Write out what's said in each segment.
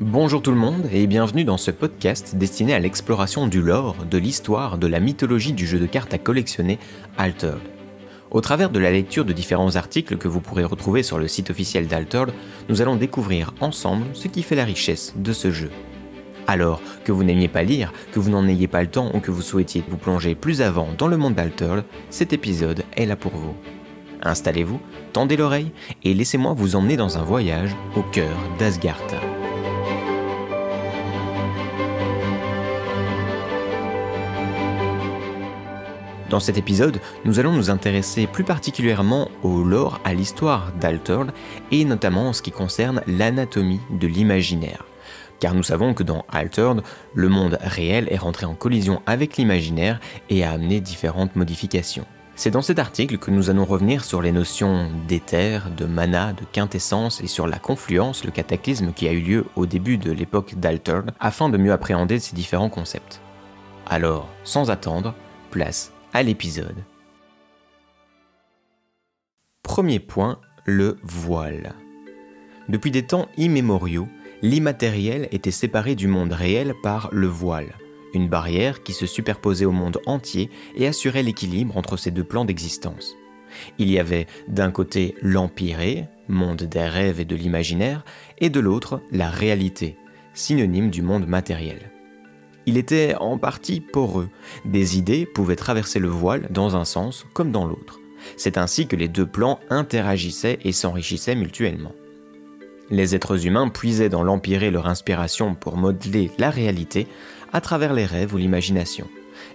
Bonjour tout le monde et bienvenue dans ce podcast destiné à l'exploration du lore, de l'histoire, de la mythologie du jeu de cartes à collectionner Altered. Au travers de la lecture de différents articles que vous pourrez retrouver sur le site officiel d'Altered, nous allons découvrir ensemble ce qui fait la richesse de ce jeu. Alors, que vous n'aimiez pas lire, que vous n'en ayez pas le temps ou que vous souhaitiez vous plonger plus avant dans le monde d'Altered, cet épisode est là pour vous. Installez-vous, tendez l'oreille et laissez-moi vous emmener dans un voyage au cœur d'Asgard. Dans cet épisode, nous allons nous intéresser plus particulièrement au lore, à l'histoire d'Altered, et notamment en ce qui concerne l'anatomie de l'imaginaire. Car nous savons que dans Altered, le monde réel est rentré en collision avec l'imaginaire et a amené différentes modifications. C'est dans cet article que nous allons revenir sur les notions d'éther, de mana, de quintessence et sur la confluence, le cataclysme qui a eu lieu au début de l'époque d'Altered, afin de mieux appréhender ces différents concepts. Alors, sans attendre, place à l'épisode. Premier point, le voile. Depuis des temps immémoriaux, l'immatériel était séparé du monde réel par le voile, une barrière qui se superposait au monde entier et assurait l'équilibre entre ces deux plans d'existence. Il y avait d'un côté l'empiré, monde des rêves et de l'imaginaire, et de l'autre la réalité, synonyme du monde matériel. Il était en partie poreux. Des idées pouvaient traverser le voile dans un sens comme dans l'autre. C'est ainsi que les deux plans interagissaient et s'enrichissaient mutuellement. Les êtres humains puisaient dans l'empiré leur inspiration pour modeler la réalité à travers les rêves ou l'imagination.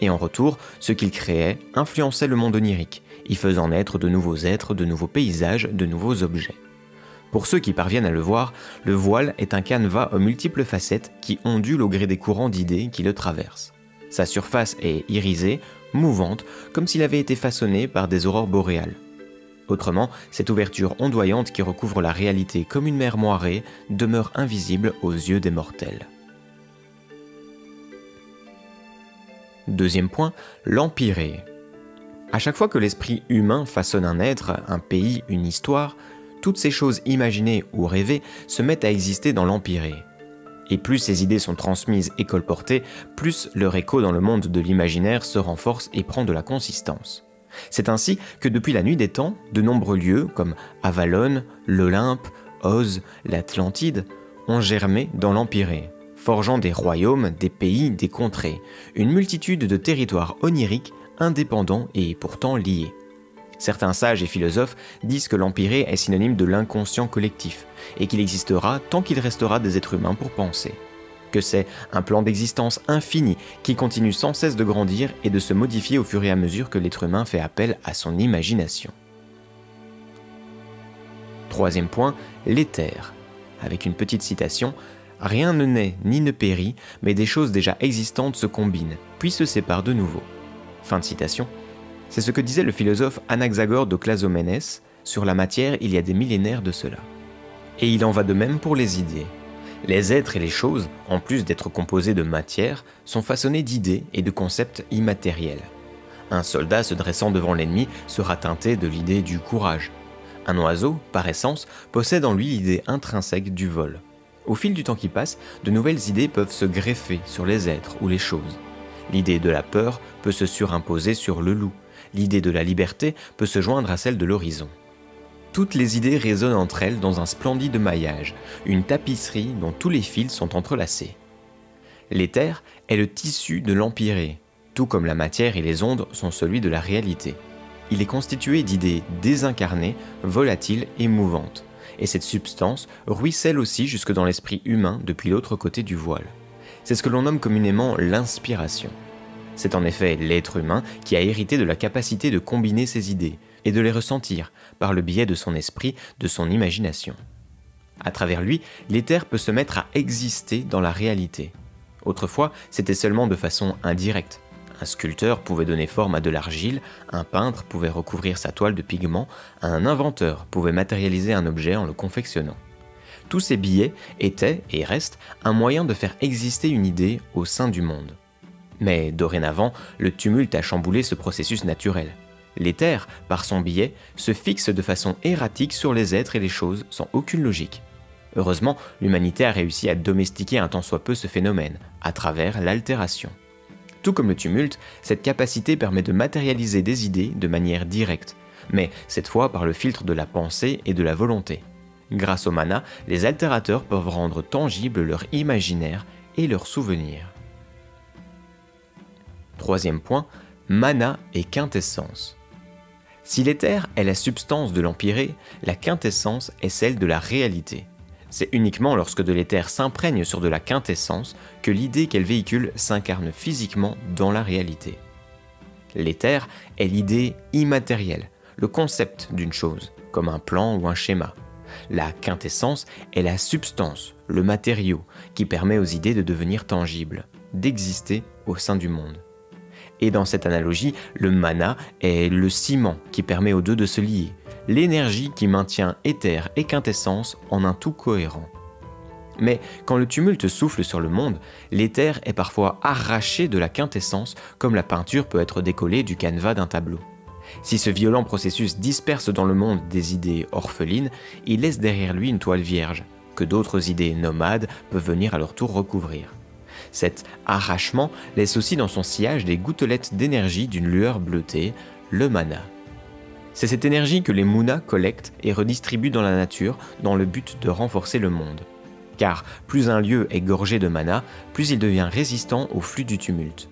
Et en retour, ce qu'ils créaient influençait le monde onirique, y faisant naître de nouveaux êtres, de nouveaux paysages, de nouveaux objets. Pour ceux qui parviennent à le voir, le voile est un canevas aux multiples facettes qui ondule au gré des courants d'idées qui le traversent. Sa surface est irisée, mouvante, comme s'il avait été façonné par des aurores boréales. Autrement, cette ouverture ondoyante qui recouvre la réalité comme une mer moirée demeure invisible aux yeux des mortels. Deuxième point, l'empiré. À chaque fois que l'esprit humain façonne un être, un pays, une histoire, toutes ces choses imaginées ou rêvées se mettent à exister dans l'empiré. Et plus ces idées sont transmises et colportées, plus leur écho dans le monde de l'imaginaire se renforce et prend de la consistance. C'est ainsi que depuis la nuit des temps, de nombreux lieux comme Avalon, l'Olympe, Oz, l'Atlantide ont germé dans l'Empiré, forgeant des royaumes, des pays, des contrées, une multitude de territoires oniriques indépendants et pourtant liés. Certains sages et philosophes disent que l'empiré est synonyme de l'inconscient collectif, et qu'il existera tant qu'il restera des êtres humains pour penser. Que c'est un plan d'existence infini qui continue sans cesse de grandir et de se modifier au fur et à mesure que l'être humain fait appel à son imagination. Troisième point, l'éther. Avec une petite citation, Rien ne naît ni ne périt, mais des choses déjà existantes se combinent, puis se séparent de nouveau. Fin de citation. C'est ce que disait le philosophe Anaxagore de Clazoménès sur la matière il y a des millénaires de cela. Et il en va de même pour les idées. Les êtres et les choses, en plus d'être composés de matière, sont façonnés d'idées et de concepts immatériels. Un soldat se dressant devant l'ennemi sera teinté de l'idée du courage. Un oiseau, par essence, possède en lui l'idée intrinsèque du vol. Au fil du temps qui passe, de nouvelles idées peuvent se greffer sur les êtres ou les choses. L'idée de la peur peut se surimposer sur le loup, l'idée de la liberté peut se joindre à celle de l'horizon. Toutes les idées résonnent entre elles dans un splendide maillage, une tapisserie dont tous les fils sont entrelacés. L'éther est le tissu de l'empiré, tout comme la matière et les ondes sont celui de la réalité. Il est constitué d'idées désincarnées, volatiles et mouvantes, et cette substance ruisselle aussi jusque dans l'esprit humain depuis l'autre côté du voile. C'est ce que l'on nomme communément l'inspiration. C'est en effet l'être humain qui a hérité de la capacité de combiner ses idées et de les ressentir par le biais de son esprit, de son imagination. À travers lui, l'éther peut se mettre à exister dans la réalité. Autrefois, c'était seulement de façon indirecte. Un sculpteur pouvait donner forme à de l'argile, un peintre pouvait recouvrir sa toile de pigments, un inventeur pouvait matérialiser un objet en le confectionnant. Tous ces billets étaient, et restent, un moyen de faire exister une idée au sein du monde. Mais dorénavant, le tumulte a chamboulé ce processus naturel. L'éther, par son biais, se fixe de façon erratique sur les êtres et les choses sans aucune logique. Heureusement, l'humanité a réussi à domestiquer un tant soit peu ce phénomène, à travers l'altération. Tout comme le tumulte, cette capacité permet de matérialiser des idées de manière directe, mais cette fois par le filtre de la pensée et de la volonté. Grâce au mana, les altérateurs peuvent rendre tangible leur imaginaire et leurs souvenirs. Troisième point, mana et quintessence. Si l'éther est la substance de l'empiré, la quintessence est celle de la réalité. C'est uniquement lorsque de l'éther s'imprègne sur de la quintessence que l'idée qu'elle véhicule s'incarne physiquement dans la réalité. L'éther est l'idée immatérielle, le concept d'une chose, comme un plan ou un schéma. La quintessence est la substance, le matériau, qui permet aux idées de devenir tangibles, d'exister au sein du monde. Et dans cette analogie, le mana est le ciment qui permet aux deux de se lier, l'énergie qui maintient éther et quintessence en un tout cohérent. Mais quand le tumulte souffle sur le monde, l'éther est parfois arraché de la quintessence comme la peinture peut être décollée du canevas d'un tableau. Si ce violent processus disperse dans le monde des idées orphelines, il laisse derrière lui une toile vierge, que d'autres idées nomades peuvent venir à leur tour recouvrir. Cet arrachement laisse aussi dans son sillage des gouttelettes d'énergie d'une lueur bleutée, le mana. C'est cette énergie que les Munas collectent et redistribuent dans la nature dans le but de renforcer le monde. Car plus un lieu est gorgé de mana, plus il devient résistant au flux du tumulte.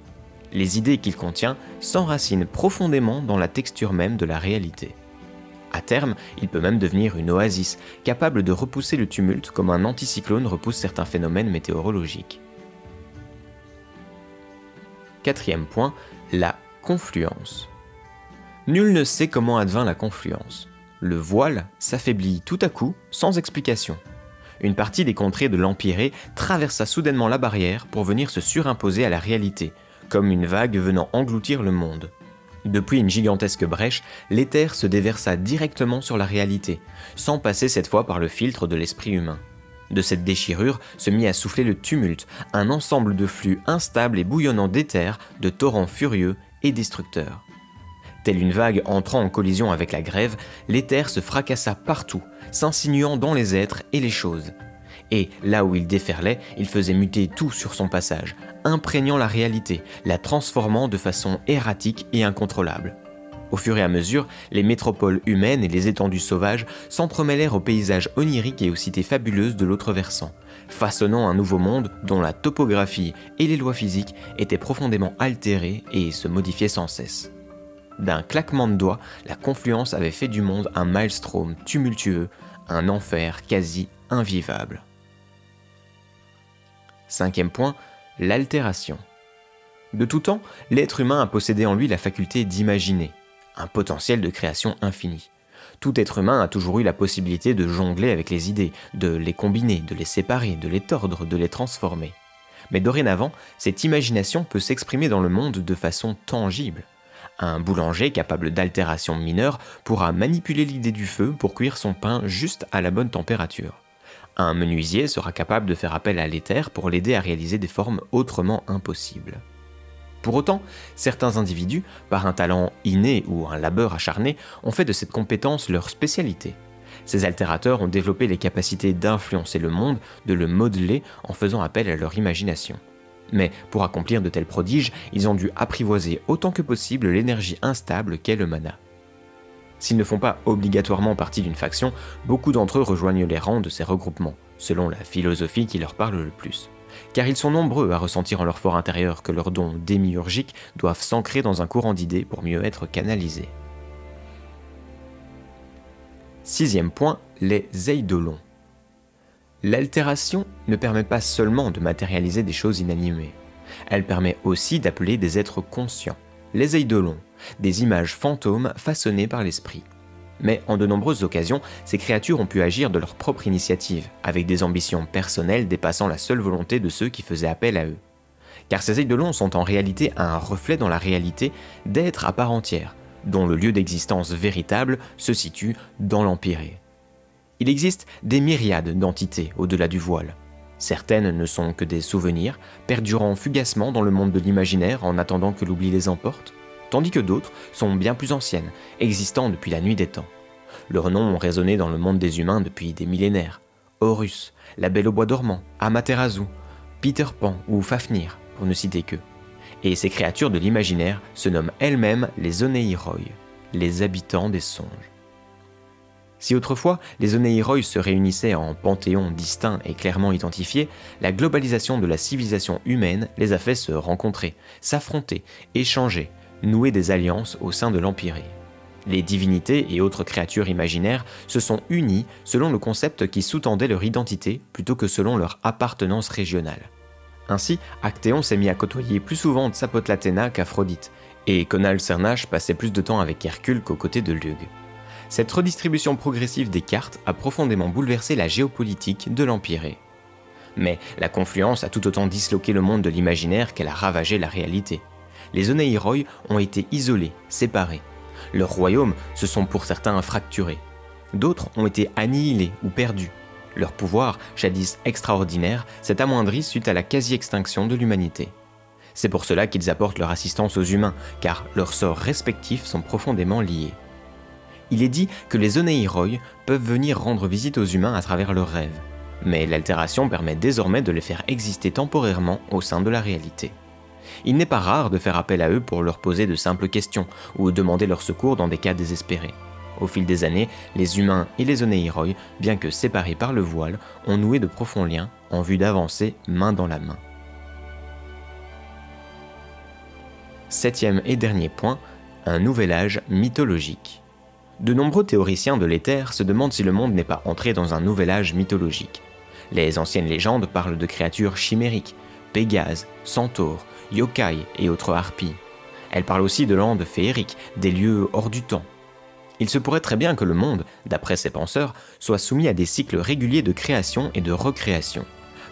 Les idées qu'il contient s'enracinent profondément dans la texture même de la réalité. À terme, il peut même devenir une oasis, capable de repousser le tumulte comme un anticyclone repousse certains phénomènes météorologiques. Quatrième point, la confluence. Nul ne sait comment advint la confluence. Le voile s'affaiblit tout à coup, sans explication. Une partie des contrées de l'Empiré traversa soudainement la barrière pour venir se surimposer à la réalité, comme une vague venant engloutir le monde. Depuis une gigantesque brèche, l'éther se déversa directement sur la réalité, sans passer cette fois par le filtre de l'esprit humain. De cette déchirure se mit à souffler le tumulte, un ensemble de flux instables et bouillonnants d'éther, de torrents furieux et destructeurs. Telle une vague entrant en collision avec la grève, l'éther se fracassa partout, s'insinuant dans les êtres et les choses. Et là où il déferlait, il faisait muter tout sur son passage, imprégnant la réalité, la transformant de façon erratique et incontrôlable. Au fur et à mesure, les métropoles humaines et les étendues sauvages s'entremêlèrent aux paysages oniriques et aux cités fabuleuses de l'autre versant, façonnant un nouveau monde dont la topographie et les lois physiques étaient profondément altérées et se modifiaient sans cesse. D'un claquement de doigts, la confluence avait fait du monde un maelstrom tumultueux, un enfer quasi invivable. Cinquième point, l'altération. De tout temps, l'être humain a possédé en lui la faculté d'imaginer, un potentiel de création infini. Tout être humain a toujours eu la possibilité de jongler avec les idées, de les combiner, de les séparer, de les tordre, de les transformer. Mais dorénavant, cette imagination peut s'exprimer dans le monde de façon tangible. Un boulanger capable d'altération mineure pourra manipuler l'idée du feu pour cuire son pain juste à la bonne température. Un menuisier sera capable de faire appel à l'éther pour l'aider à réaliser des formes autrement impossibles. Pour autant, certains individus, par un talent inné ou un labeur acharné, ont fait de cette compétence leur spécialité. Ces altérateurs ont développé les capacités d'influencer le monde, de le modeler en faisant appel à leur imagination. Mais pour accomplir de tels prodiges, ils ont dû apprivoiser autant que possible l'énergie instable qu'est le mana. S'ils ne font pas obligatoirement partie d'une faction, beaucoup d'entre eux rejoignent les rangs de ces regroupements, selon la philosophie qui leur parle le plus car ils sont nombreux à ressentir en leur fort intérieur que leurs dons démiurgiques doivent s'ancrer dans un courant d'idées pour mieux être canalisés. Sixième point, les eidolons. L'altération ne permet pas seulement de matérialiser des choses inanimées, elle permet aussi d'appeler des êtres conscients, les eidolons, des images fantômes façonnées par l'esprit mais en de nombreuses occasions, ces créatures ont pu agir de leur propre initiative, avec des ambitions personnelles dépassant la seule volonté de ceux qui faisaient appel à eux. Car ces eidolons sont en réalité un reflet dans la réalité d'êtres à part entière, dont le lieu d'existence véritable se situe dans l'Empiré. Il existe des myriades d'entités au-delà du voile. Certaines ne sont que des souvenirs, perdurant fugacement dans le monde de l'imaginaire en attendant que l'oubli les emporte tandis que d'autres sont bien plus anciennes, existant depuis la nuit des temps. Leurs noms ont résonné dans le monde des humains depuis des millénaires. Horus, la Belle au bois dormant, Amaterasu, Peter Pan ou Fafnir, pour ne citer que. Et ces créatures de l'imaginaire se nomment elles-mêmes les Oneiroy, les habitants des songes. Si autrefois les Oneiroy se réunissaient en panthéons distincts et clairement identifiés, la globalisation de la civilisation humaine les a fait se rencontrer, s'affronter, échanger, nouer des alliances au sein de l'Empire. Les divinités et autres créatures imaginaires se sont unies selon le concept qui sous-tendait leur identité plutôt que selon leur appartenance régionale. Ainsi, Actéon s'est mis à côtoyer plus souvent Tsapot qu'Aphrodite, et Conal Cernach passait plus de temps avec Hercule qu'aux côtés de Lug. Cette redistribution progressive des cartes a profondément bouleversé la géopolitique de l'Empire. Mais la confluence a tout autant disloqué le monde de l'imaginaire qu'elle a ravagé la réalité. Les Oneiroy ont été isolés, séparés. Leurs royaumes se sont pour certains fracturés. D'autres ont été annihilés ou perdus. Leur pouvoir, jadis extraordinaire, s'est amoindri suite à la quasi-extinction de l'humanité. C'est pour cela qu'ils apportent leur assistance aux humains, car leurs sorts respectifs sont profondément liés il est dit que les Oneiroy peuvent venir rendre visite aux humains à travers leurs rêves, mais l'altération permet désormais de les faire exister temporairement au sein de la réalité. Il n'est pas rare de faire appel à eux pour leur poser de simples questions ou demander leur secours dans des cas désespérés. Au fil des années, les humains et les Oneiroy, bien que séparés par le voile, ont noué de profonds liens en vue d'avancer main dans la main. Septième et dernier point, un nouvel âge mythologique. De nombreux théoriciens de l'éther se demandent si le monde n'est pas entré dans un nouvel âge mythologique. Les anciennes légendes parlent de créatures chimériques, Pégase, centaures, yokai et autres harpies. Elles parlent aussi de landes féeriques, des lieux hors du temps. Il se pourrait très bien que le monde, d'après ces penseurs, soit soumis à des cycles réguliers de création et de recréation.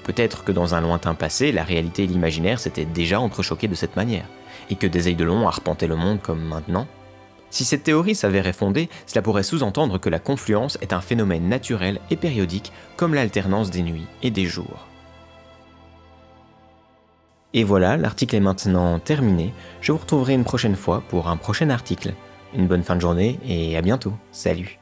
Peut-être que dans un lointain passé, la réalité et l'imaginaire s'étaient déjà entrechoqués de cette manière, et que des Eidolons arpentaient le monde comme maintenant, si cette théorie s'avérait fondée, cela pourrait sous-entendre que la confluence est un phénomène naturel et périodique comme l'alternance des nuits et des jours. Et voilà, l'article est maintenant terminé. Je vous retrouverai une prochaine fois pour un prochain article. Une bonne fin de journée et à bientôt. Salut